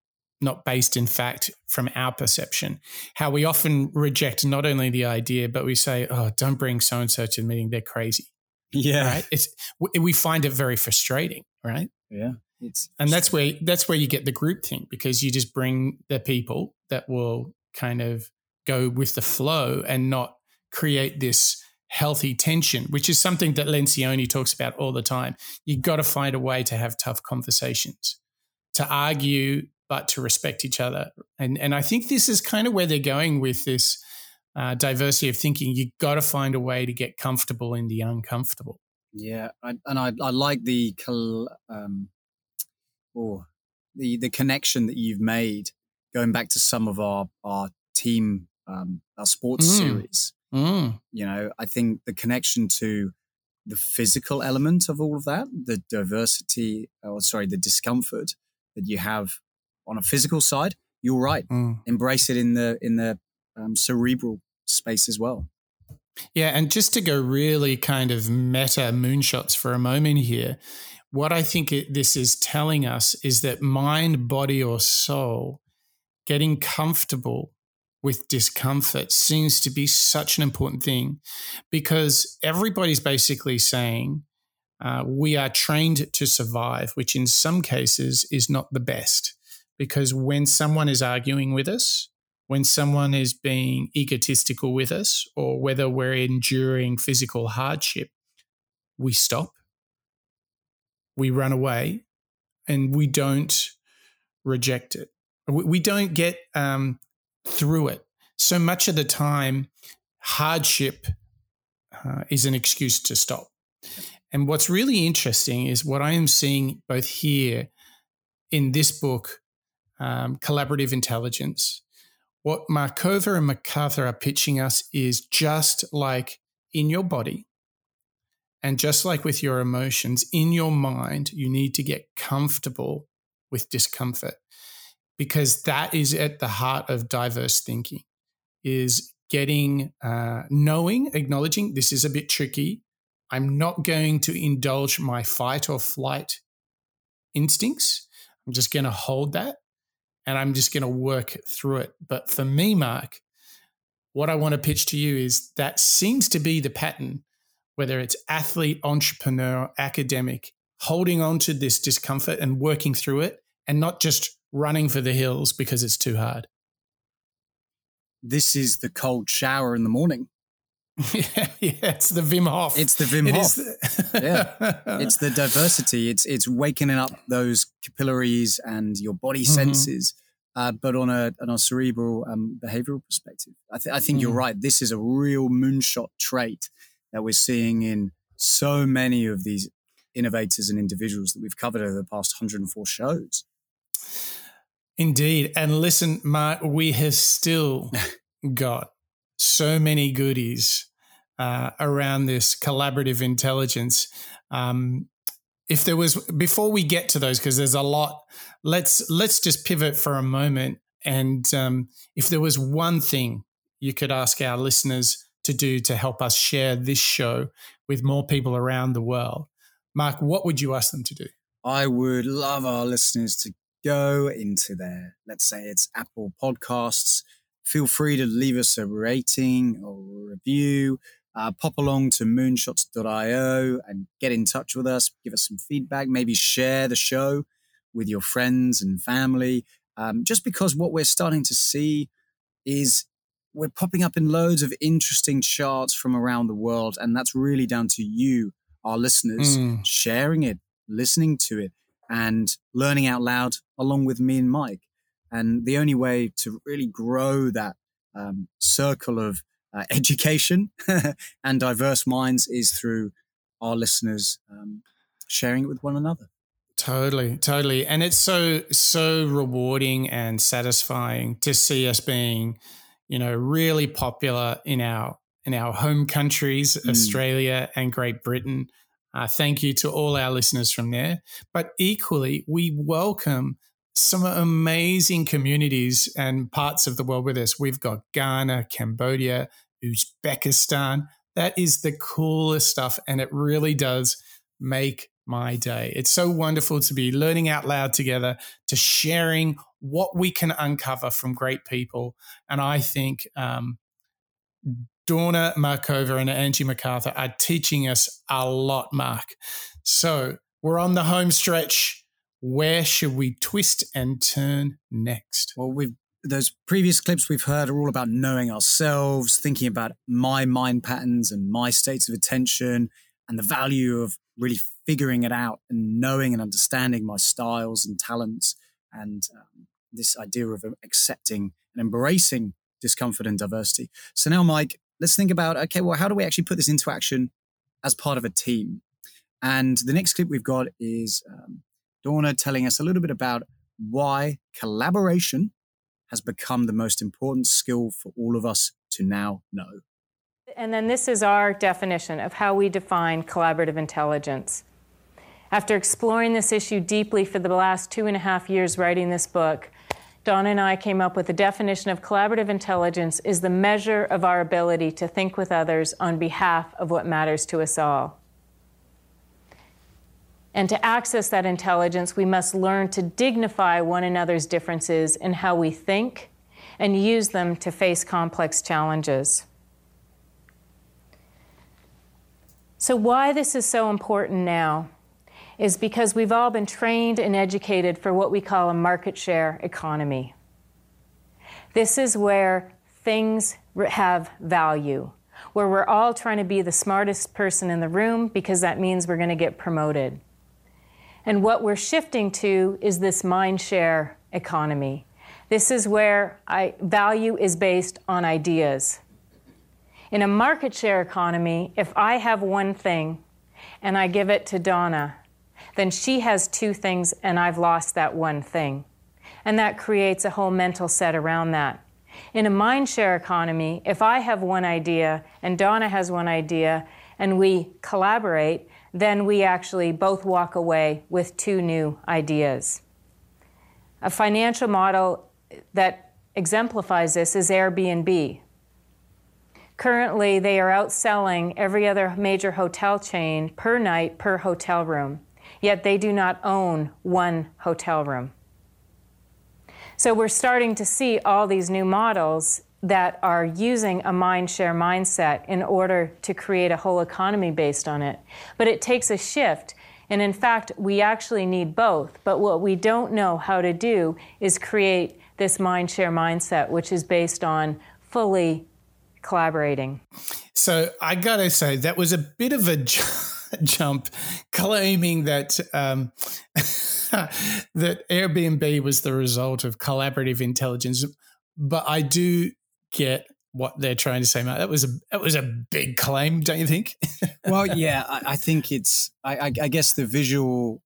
not based in fact from our perception. How we often reject not only the idea but we say oh don't bring so and so to the meeting. They're crazy. Yeah. Right? It's we find it very frustrating right? Yeah. It's and that's where that's where you get the groupthink because you just bring the people that will kind of go with the flow and not create this healthy tension, which is something that Lencioni talks about all the time. You've got to find a way to have tough conversations, to argue, but to respect each other. And and I think this is kind of where they're going with this uh, diversity of thinking. You've got to find a way to get comfortable in the uncomfortable. Yeah, I, and I, I like the um, or the the connection that you've made going back to some of our our team um, our sports mm. series. Mm. You know, I think the connection to the physical element of all of that, the diversity, or sorry, the discomfort that you have on a physical side. You're right. Mm. Embrace it in the in the um, cerebral space as well. Yeah, and just to go really kind of meta moonshots for a moment here, what I think it, this is telling us is that mind, body, or soul getting comfortable with discomfort seems to be such an important thing because everybody's basically saying uh, we are trained to survive, which in some cases is not the best. Because when someone is arguing with us, when someone is being egotistical with us, or whether we're enduring physical hardship, we stop, we run away, and we don't reject it. We don't get um, through it. So much of the time, hardship uh, is an excuse to stop. And what's really interesting is what I am seeing both here in this book, um, Collaborative Intelligence. What Markova and McArthur are pitching us is just like in your body and just like with your emotions, in your mind, you need to get comfortable with discomfort because that is at the heart of diverse thinking is getting uh, knowing acknowledging this is a bit tricky i'm not going to indulge my fight or flight instincts i'm just going to hold that and i'm just going to work through it but for me mark what i want to pitch to you is that seems to be the pattern whether it's athlete entrepreneur academic holding on to this discomfort and working through it and not just running for the hills because it's too hard. This is the cold shower in the morning. Yeah, <laughs> yeah, it's the Wim Hof. It's the Wim Hof. The- <laughs> yeah, <laughs> it's the diversity. It's it's waking up those capillaries and your body mm-hmm. senses, uh, but on a on a cerebral um, behavioral perspective. I, th- I think mm. you're right. This is a real moonshot trait that we're seeing in so many of these innovators and individuals that we've covered over the past 104 shows. Indeed. And listen, Mark, we have still got so many goodies uh, around this collaborative intelligence. Um, if there was before we get to those, because there's a lot, let's let's just pivot for a moment. And um, if there was one thing you could ask our listeners to do to help us share this show with more people around the world, Mark, what would you ask them to do? I would love our listeners to go into their, let's say it's Apple Podcasts, feel free to leave us a rating or a review. Uh, pop along to moonshots.io and get in touch with us, give us some feedback, maybe share the show with your friends and family. Um, just because what we're starting to see is we're popping up in loads of interesting charts from around the world, and that's really down to you, our listeners, mm. sharing it, listening to it and learning out loud along with me and Mike. And the only way to really grow that um, circle of uh, <laughs> education <laughs> and diverse minds is through our listeners um, sharing it with one another. Totally, totally. And it's so, so rewarding and satisfying to see us being, you know, really popular in our in our home countries, mm. Australia and Great Britain. Uh, thank you to all our listeners from there. But equally, we welcome some amazing communities and parts of the world with us. We've got Ghana, Cambodia, Uzbekistan. That is the coolest stuff. And it really does make my day. It's so wonderful to be learning out loud together, to sharing what we can uncover from great people. And I think um, Dawna Markova and Angie McArthur are teaching us a lot, Mark. So we're on the home stretch. Where should we twist and turn next? Well, we've those previous clips we've heard are all about knowing ourselves, thinking about my mind patterns and my states of attention, and the value of really figuring it out and knowing and understanding my styles and talents, and um, this idea of accepting and embracing discomfort and diversity. So now, Mike, let's think about okay, well, how do we actually put this into action as part of a team? And the next clip we've got is um, Dawna telling us a little bit about why collaboration has become the most important skill for all of us to now know. And then this is our definition of how we define collaborative intelligence. After exploring this issue deeply for the last two and a half years writing this book, Dawna and I came up with the definition of collaborative intelligence is the measure of our ability to think with others on behalf of what matters to us all. And to access that intelligence, we must learn to dignify one another's differences in how we think and use them to face complex challenges. So, why this is so important now is because we've all been trained and educated for what we call a market share economy. This is where things have value, where we're all trying to be the smartest person in the room because that means we're going to get promoted. And what we're shifting to is this mind share economy. This is where I, value is based on ideas. In a market share economy, if I have one thing and I give it to Dawna, then she has two things and I've lost that one thing. And that creates a whole mental set around that. In a mind share economy, if I have one idea and Dawna has one idea and we collaborate, then we actually both walk away with two new ideas. A financial model that exemplifies this is Airbnb. Currently, they are outselling every other major hotel chain per night per hotel room yet they do not own one hotel room. So we're starting to see all these new models that are using a mind share mindset in order to create a whole economy based on it. But it takes a shift. And in fact, we actually need both. But what we don't know how to do is create this mind share mindset, which is based on fully collaborating. So I got to say, that was a bit of a. <laughs> jump claiming that um, <laughs> that Airbnb was the result of collaborative intelligence. But I do get what they're trying to say, Matt. That was a that was a big claim, don't you think? <laughs> well, yeah, I, I, think it's. I, I, I guess the visual.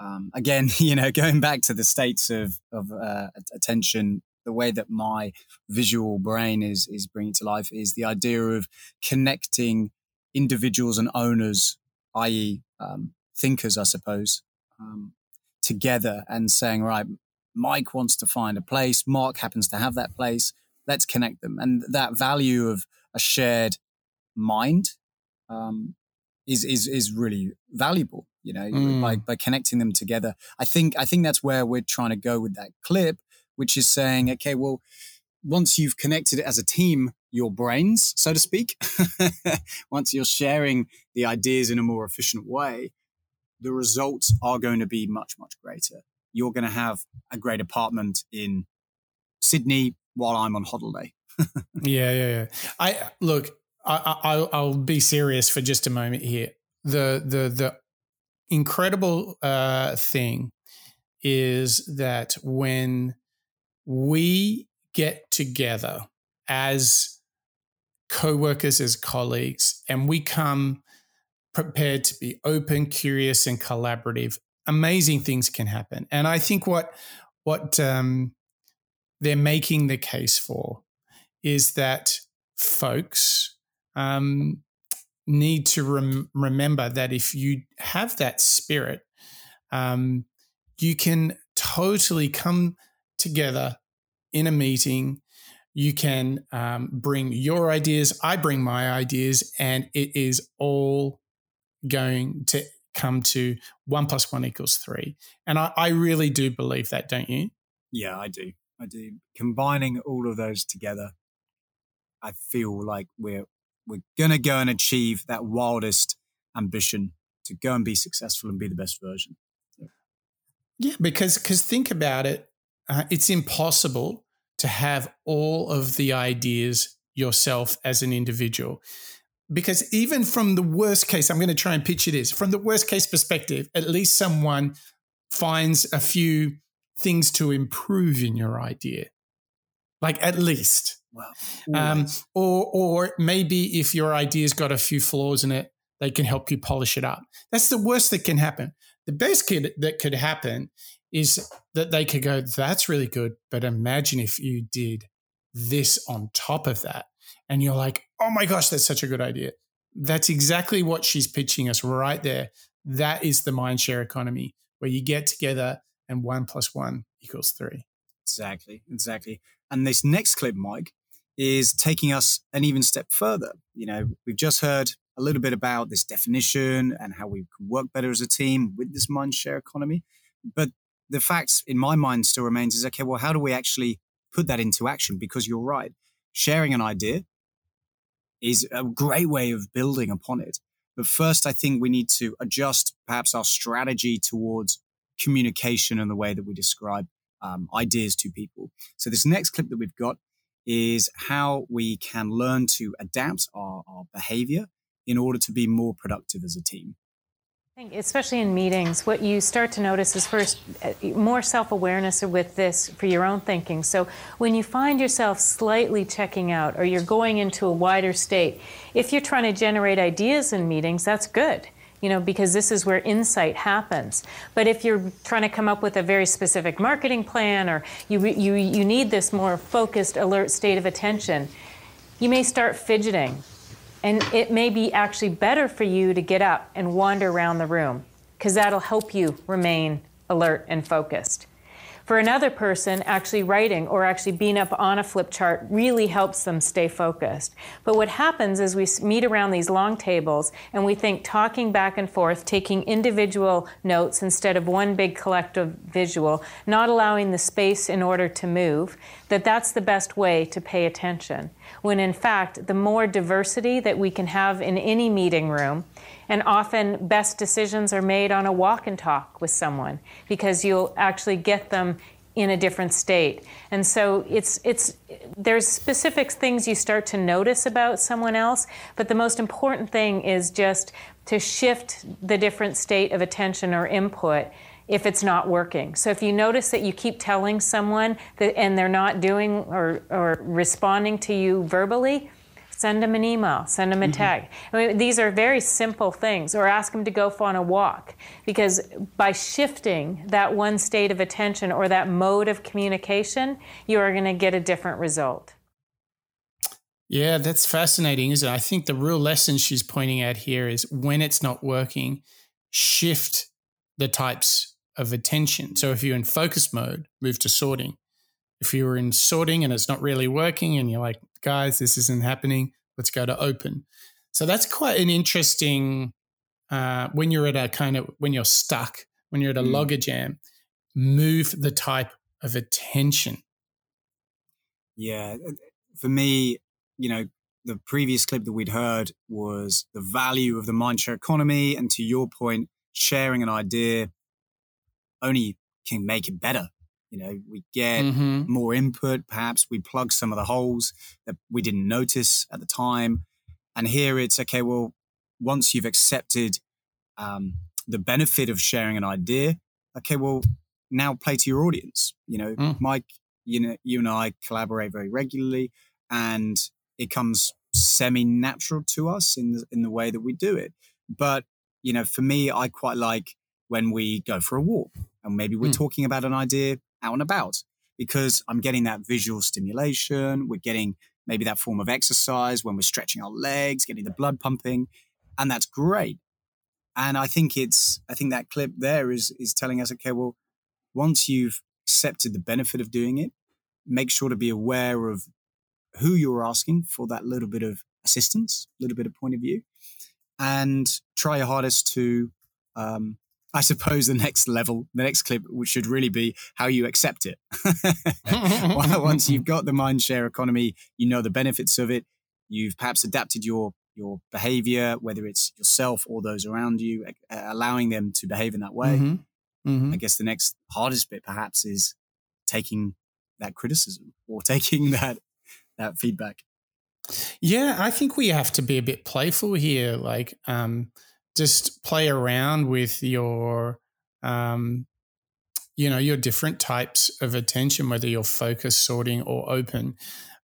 Um, again, <laughs> you know, going back to the states of of uh, attention, the way that my visual brain is is bringing to life is the idea of connecting individuals and owners i.e., um, thinkers, I suppose, um, together and saying, right, Mike wants to find a place, Mark happens to have that place, let's connect them. And that value of a shared mind um, is, is, is really valuable, you know, mm. by, by connecting them together. I think, I think that's where we're trying to go with that clip, which is saying, okay, well, once you've connected it as a team, your brains, so to speak, <laughs> once you're sharing the ideas in a more efficient way, the results are going to be much, much greater. You're going to have a great apartment in Sydney while I'm on holiday. <laughs> yeah, yeah, yeah. I look. I, I, I'll be serious for just a moment here. The the the incredible uh, thing is that when we get together as co-workers as colleagues and we come prepared to be open curious and collaborative amazing things can happen and i think what what um, they're making the case for is that folks um, need to rem- remember that if you have that spirit, um, you can totally come together in a meeting. You can um, bring your ideas, I bring my ideas, and it is all going to come to one plus one equals three. And I, I really do believe that, don't you? Yeah, I do. I do. Combining all of those together, I feel like we're we're gonna go and achieve that wildest ambition to go and be successful and be the best version. Yeah, because because think about it, uh, it's impossible to have all of the ideas yourself as an individual. Because even from the worst case, I'm going to try and picture this from the worst case perspective, at least someone finds a few things to improve in your idea, like at least. Wow. Um, or, or maybe if your idea's got a few flaws in it, they can help you polish it up. That's the worst that can happen. The best kid that could happen is that they could go, that's really good. But imagine if you did this on top of that. And you're like, oh my gosh, that's such a good idea. That's exactly what she's pitching us right there. That is the mindshare economy where you get together and one plus one equals three. Exactly, exactly. And this next clip, Mike, is taking us an even step further. You know, we've just heard a little bit about this definition and how we can work better as a team with this mind share economy. But the fact in my mind still remains is okay, well, how do we actually put that into action? Because you're right, sharing an idea is a great way of building upon it. But first, I think we need to adjust perhaps our strategy towards communication and the way that we describe um, ideas to people. So, this next clip that we've got is how we can learn to adapt our, our behavior in order to be more productive as a team. Especially in meetings, what you start to notice is first uh, more self awareness with this for your own thinking. So, when you find yourself slightly checking out or you're going into a wider state, if you're trying to generate ideas in meetings, that's good you know, because this is where insight happens. But if you're trying to come up with a very specific marketing plan or you, you, you need this more focused, alert state of attention, you may start fidgeting. And it may be actually better for you to get up and wander around the room because that'll help you remain alert and focused. For another person, actually writing or actually being up on a flip chart really helps them stay focused. But what happens is we meet around these long tables and we think talking back and forth, taking individual notes instead of one big collective visual, not allowing the space in order to move, that that's the best way to pay attention. When in fact, the more diversity that we can have in any meeting room, and often, best decisions are made on a walk and talk with someone because you'll actually get them in a different state. And so it's it's there's specific things you start to notice about someone else, but the most important thing is just to shift the different state of attention or input if it's not working. So if you notice that you keep telling someone that and they're not doing or, or responding to you verbally, send them an email, send them a mm-hmm. tag. I mean, these are very simple things, or ask them to go for on a walk. Because by shifting that one state of attention or that mode of communication, you are going to get a different result. Yeah, that's fascinating, isn't it? I think the real lesson she's pointing out here is when it's not working, shift the types of attention. So if you're in focus mode, move to sorting. If you're in sorting and it's not really working and you're like, guys, this isn't happening. Let's go to open. So that's quite an interesting uh, when you're at a kind of when you're stuck, when you're at a mm. logger jam, move the type of attention. Yeah, uh, for me, you know, the previous clip that we'd heard was the value of the mindshare economy, and to your point, sharing an idea only can make it better. You know, we get mm-hmm. more input. Perhaps we plug some of the holes that we didn't notice at the time. And here it's okay. Well, once you've accepted um, the benefit of sharing an idea. Okay, well, now play to your audience. You know, mm. Mike, you know, you and I collaborate very regularly, and it comes semi-natural to us in the, in the way that we do it. But you know, for me, I quite like when we go for a walk and maybe we're mm. talking about an idea out and about because I'm getting that visual stimulation. We're getting maybe that form of exercise when we're stretching our legs, getting the blood pumping, and that's great. And I think it's I think that clip there is is telling us, okay, well, once you've accepted the benefit of doing it, make sure to be aware of who you're asking for that little bit of assistance, a little bit of point of view, and try your hardest to um, I suppose the next level, the next clip which should really be how you accept it. <laughs> Once you've got the mind share economy, you know the benefits of it. You've perhaps adapted your your behavior, whether it's yourself or those around you, uh, allowing them to behave in that way. Mm-hmm. Mm-hmm. I guess the next hardest bit, perhaps, is taking that criticism or taking <laughs> that that feedback. Yeah, I think we have to be a bit playful here. Like, um, just play around with your um, you know your different types of attention whether you're focus sorting or open.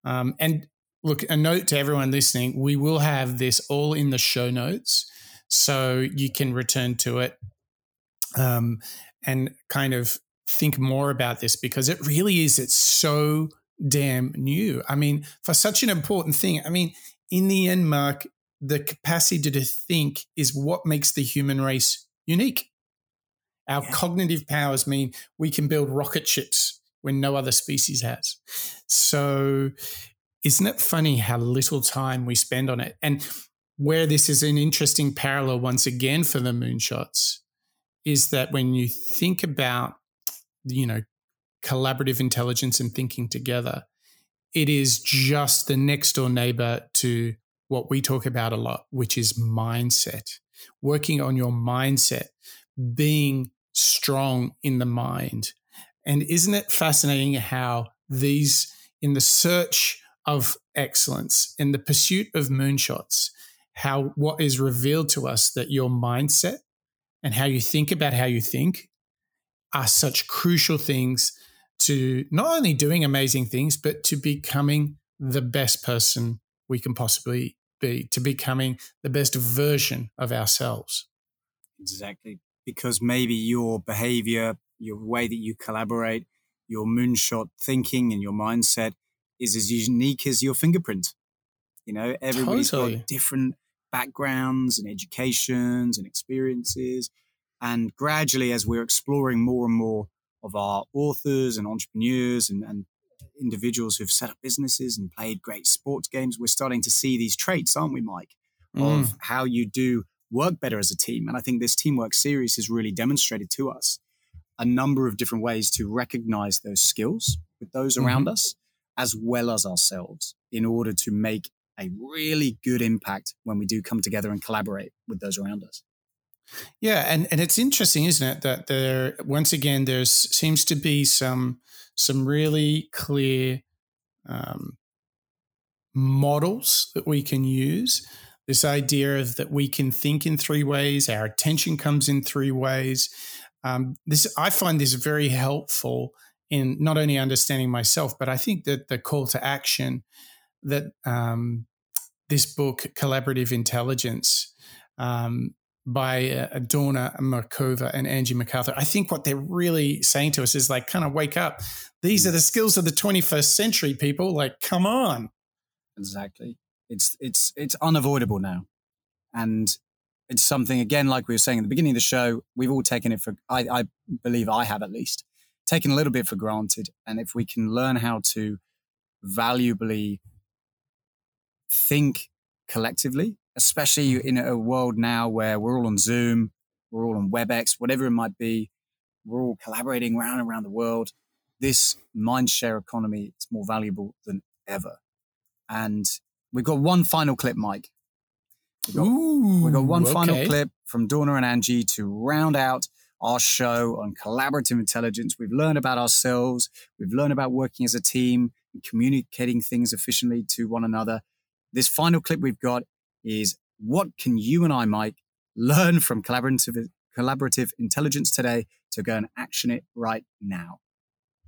Um, and look a note to everyone listening we will have this all in the show notes so you can return to it um, and kind of think more about this because it really is it's so damn new. I mean for such an important thing i mean in the end mark the capacity to think is what makes the human race unique. Our yeah. cognitive powers mean we can build rocket ships when no other species has. So, isn't it funny how little time we spend on it? And where this is an interesting parallel once again for the moonshots is that when you think about, you know, collaborative intelligence and thinking together, it is just the next door neighbor to what we talk about a lot, which is mindset, working on your mindset, being strong in the mind. And isn't it fascinating how these, in the search of excellence, in the pursuit of moonshots, how what is revealed to us that your mindset and how you think about how you think are such crucial things to not only doing amazing things, but to becoming the best person we can possibly be, to becoming the best version of ourselves. Exactly. Because maybe your behavior, your way that you collaborate, your moonshot thinking and your mindset is as unique as your fingerprint. You know, everybody's totally. got different backgrounds and educations and experiences. And gradually, as we're exploring more and more of our authors and entrepreneurs and, and individuals who've set up businesses and played great sports games, we're starting to see these traits, aren't we, Mike? Mm. Of how you do work better as a team. And I think this teamwork series has really demonstrated to us a number of different ways to recognize those skills with those mm-hmm. around us, as well as ourselves, in order to make a really good impact when we do come together and collaborate with those around us. Yeah, and, and it's interesting, isn't it, that there once again there seems to be some some really clear um, models that we can use. This idea of that we can think in three ways, our attention comes in three ways. Um, this I find this very helpful in not only understanding myself, but I think that the call to action that um, this book, Collaborative Intelligence, um, by uh, Dawna Markova and Angie McArthur. I think what they're really saying to us is like, kind of wake up. These are the skills of the 21st century, people. Like, come on. Exactly. It's it's it's unavoidable now, and it's something again, like we were saying at the beginning of the show. We've all taken it for. I, I believe I have at least taken a little bit for granted, and if we can learn how to valuably think collectively especially in a world now where we're all on Zoom, we're all on WebEx, whatever it might be. We're all collaborating around and around the world. This mind share economy is more valuable than ever. And we've got one final clip, Mike. We've got, Ooh, we've got one okay. final clip from Dawna and Angie to round out our show on collaborative intelligence. We've learned about ourselves. We've learned about working as a team and communicating things efficiently to one another. This final clip we've got is what can you and I, Mike, learn from collaborative, collaborative intelligence today to go and action it right now.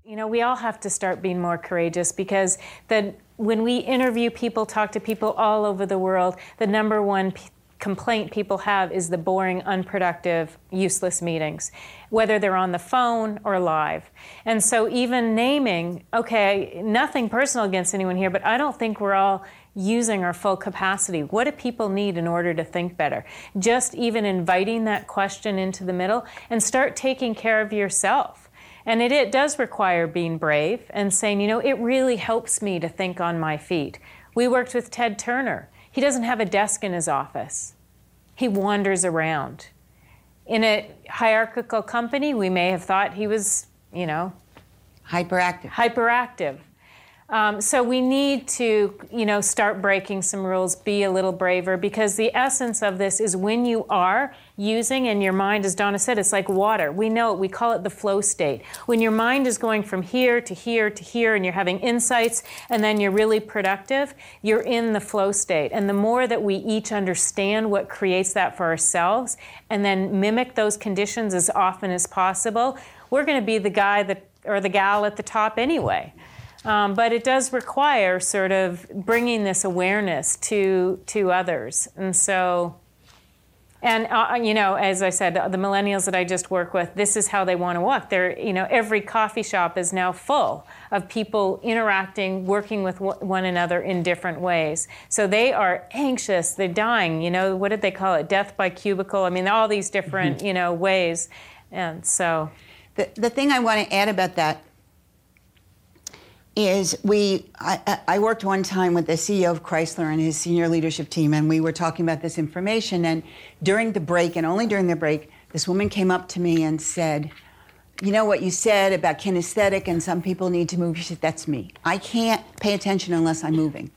You know, we all have to start being more courageous because the, when we interview people, talk to people all over the world, the number one p- complaint people have is the boring, unproductive, useless meetings, whether they're on the phone or live. And so, even naming, okay, nothing personal against anyone here, but I don't think we're all using our full capacity. What do people need in order to think better? Just even inviting that question into the middle and start taking care of yourself and it, it does require being brave and saying, you know, it really helps me to think on my feet. We worked with Ted Turner. He doesn't have a desk in his office, he wanders around. In a hierarchical company, we may have thought he was, you know, hyperactive. Hyperactive. Um, so we need to, you know, start breaking some rules, be a little braver, because the essence of this is when you are using, and your mind, as Dawna said, it's like water. We know it. We call it the flow state. When your mind is going from here to here to here, and you're having insights, and then you're really productive, you're in the flow state. And the more that we each understand what creates that for ourselves, and then mimic those conditions as often as possible, we're going to be the guy that or the gal at the top anyway. Um, but it does require sort of bringing this awareness to to others, and so. And uh, uh, you know, as I said, the millennials that I just work with, this is how they want to walk. They're, you know, every coffee shop is now full of people interacting, working with one another in different ways. So they are anxious. They're dying. You know, what did they call it? Death by cubicle. I mean, all these different, mm-hmm. you know, ways. And so, the the thing I want to add about that is we I, I, worked one time with the CEO of Chrysler and his senior leadership team, and we were talking about this information. And during the break, and only during the break, this woman came up to me and said, "You know what you said about kinesthetic, and some people need to move." She said, "That's me. I can't pay attention unless I'm moving."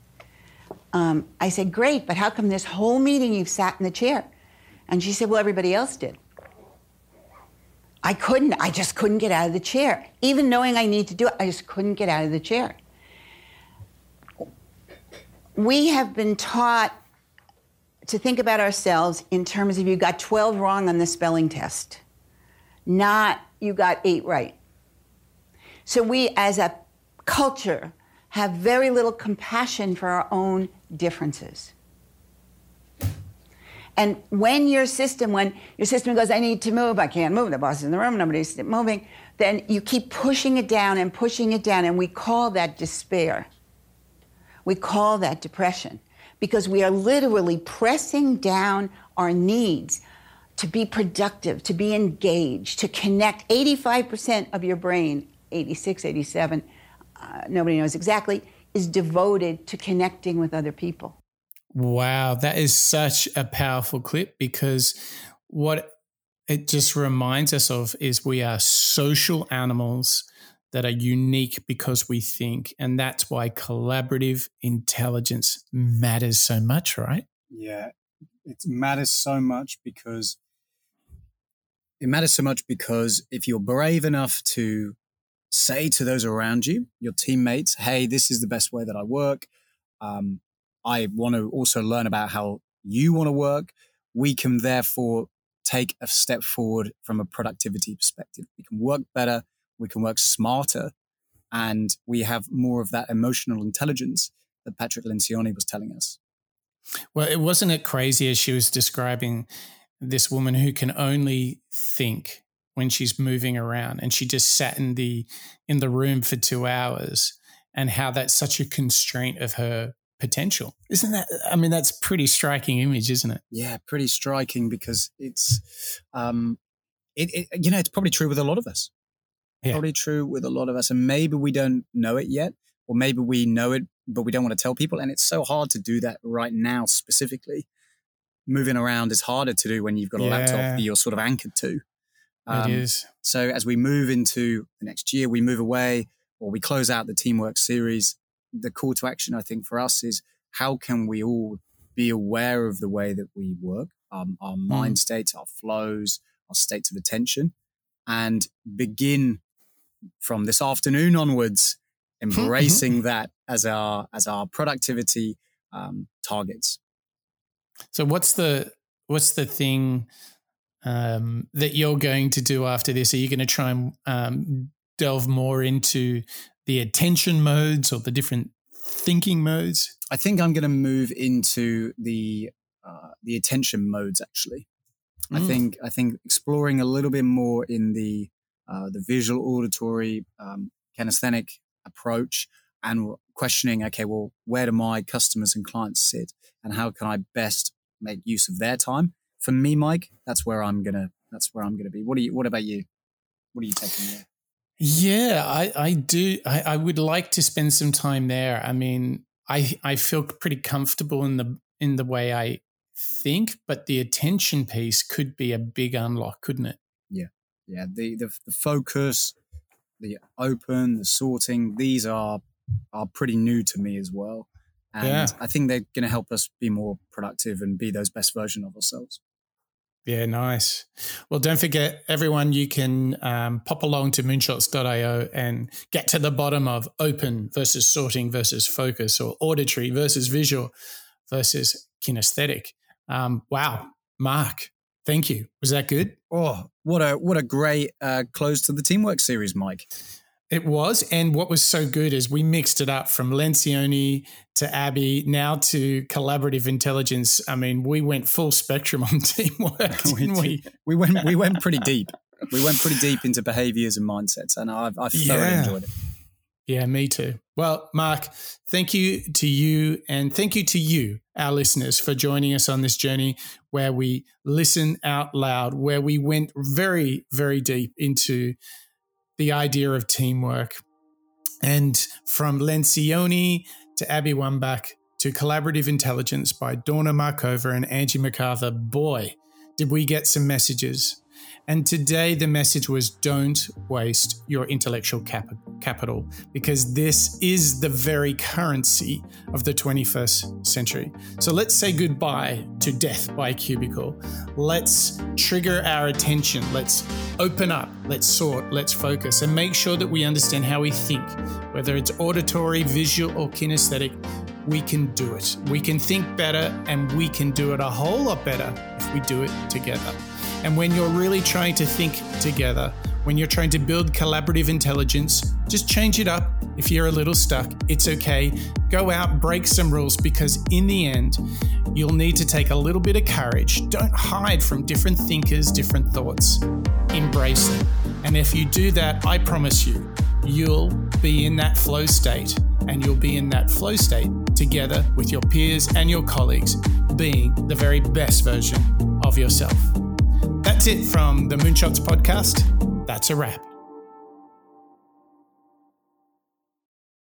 Um, I said, "Great, but how come this whole meeting you've sat in the chair?" And she said, "Well, everybody else did." I couldn't. I just couldn't get out of the chair. Even knowing I need to do it, I just couldn't get out of the chair. We have been taught to think about ourselves in terms of you got 12 wrong on the spelling test, not you got eight right. So we, as a culture, have very little compassion for our own differences. And when your system, when your system goes, I need to move, I can't move, the boss is in the room, nobody's moving, then you keep pushing it down and pushing it down, and we call that despair. We call that depression because we are literally pressing down our needs to be productive, to be engaged, to connect. 85% of your brain, 86, 87, uh, nobody knows exactly, is devoted to connecting with other people. Wow, that is such a powerful clip because what it just reminds us of is we are social animals that are unique because we think. And that's why collaborative intelligence matters so much, right? Yeah, it matters so much because it matters so much because if you're brave enough to say to those around you, your teammates, hey, this is the best way that I work. Um, I want to also learn about how you want to work. We can therefore take a step forward from a productivity perspective. We can work better, we can work smarter, and we have more of that emotional intelligence that Patrick Lencioni was telling us. Well, it wasn't it crazy as she was describing this woman who can only think when she's moving around and she just sat in the in the room for 2 hours and how that's such a constraint of her potential. Isn't that? I mean, that's pretty striking image, isn't it? Yeah, pretty striking because it's, um, it, it you know, it's probably true with a lot of us. Yeah. Probably true with a lot of us, and maybe we don't know it yet, or maybe we know it but we don't want to tell people, and it's so hard to do that right now specifically. Moving around is harder to do when you've got a yeah. laptop that you're sort of anchored to. Um, it is. So as we move into the next year, we move away or we close out the teamwork series the call to action, I think, for us is how can we all be aware of the way that we work, um, our mm. mind states, our flows, our states of attention, and begin from this afternoon onwards <laughs> embracing that as our as our productivity um, targets. So what's the what's the thing um, that you're going to do after this? Are you going to try and um, delve more into the attention modes or the different thinking modes? I think I'm going to move into the uh, the attention modes. Actually, mm. I think I think exploring a little bit more in the uh, the visual, auditory, um, kinesthetic approach, and questioning. Okay, well, where do my customers and clients sit, and how can I best make use of their time? For me, Mike, that's where I'm gonna. That's where I'm gonna be. What do you? What about you? What are you taking there? Yeah, I, I do. I, I would like to spend some time there. I mean, I I feel pretty comfortable in the in the way I think, but the attention piece could be a big unlock, couldn't it? Yeah, yeah. The the, the focus, the open, the sorting. These are are pretty new to me as well, and yeah. I think they're going to help us be more productive and be those best version of ourselves. Yeah, nice. Well, don't forget, everyone, you can um, pop along to moonshots.io and get to the bottom of open versus sorting versus focus or auditory versus visual versus kinesthetic. Um, wow, Mark, thank you. Was that good? Oh, what a what a great uh, close to the teamwork series, Mike. It was. And what was so good is we mixed it up from Lencioni to Abby, now to collaborative intelligence. I mean, we went full spectrum on <laughs> teamwork, <laughs> didn't we? We went, we went pretty <laughs> deep. We went pretty deep into behaviors and mindsets, and I've, I've thoroughly yeah. enjoyed it. Yeah, me too. Well, Mark, thank you to you, and thank you to you, our listeners, for joining us on this journey where we listen out loud, where we went very, very deep into the idea of teamwork. And from Lencioni to Abby Wambach to Collaborative Intelligence by Dawna Markova and Angie McArthur, boy, did we get some messages. And today the message was don't waste your intellectual cap- capital because this is the very currency of the 21st century. So let's say goodbye to death by cubicle. Let's trigger our attention. Let's open up. Let's sort. Let's focus and make sure that we understand how we think, whether it's auditory, visual, or kinesthetic. We can do it. We can think better and we can do it a whole lot better if we do it together. And when you're really trying to think together, when you're trying to build collaborative intelligence, just change it up. If you're a little stuck, it's okay. Go out, break some rules, because in the end, you'll need to take a little bit of courage. Don't hide from different thinkers, different thoughts. Embrace them. And if you do that, I promise you, you'll be in that flow state and you'll be in that flow state together with your peers and your colleagues, being the very best version of yourself. That's it from the Moonshots podcast. That's a wrap.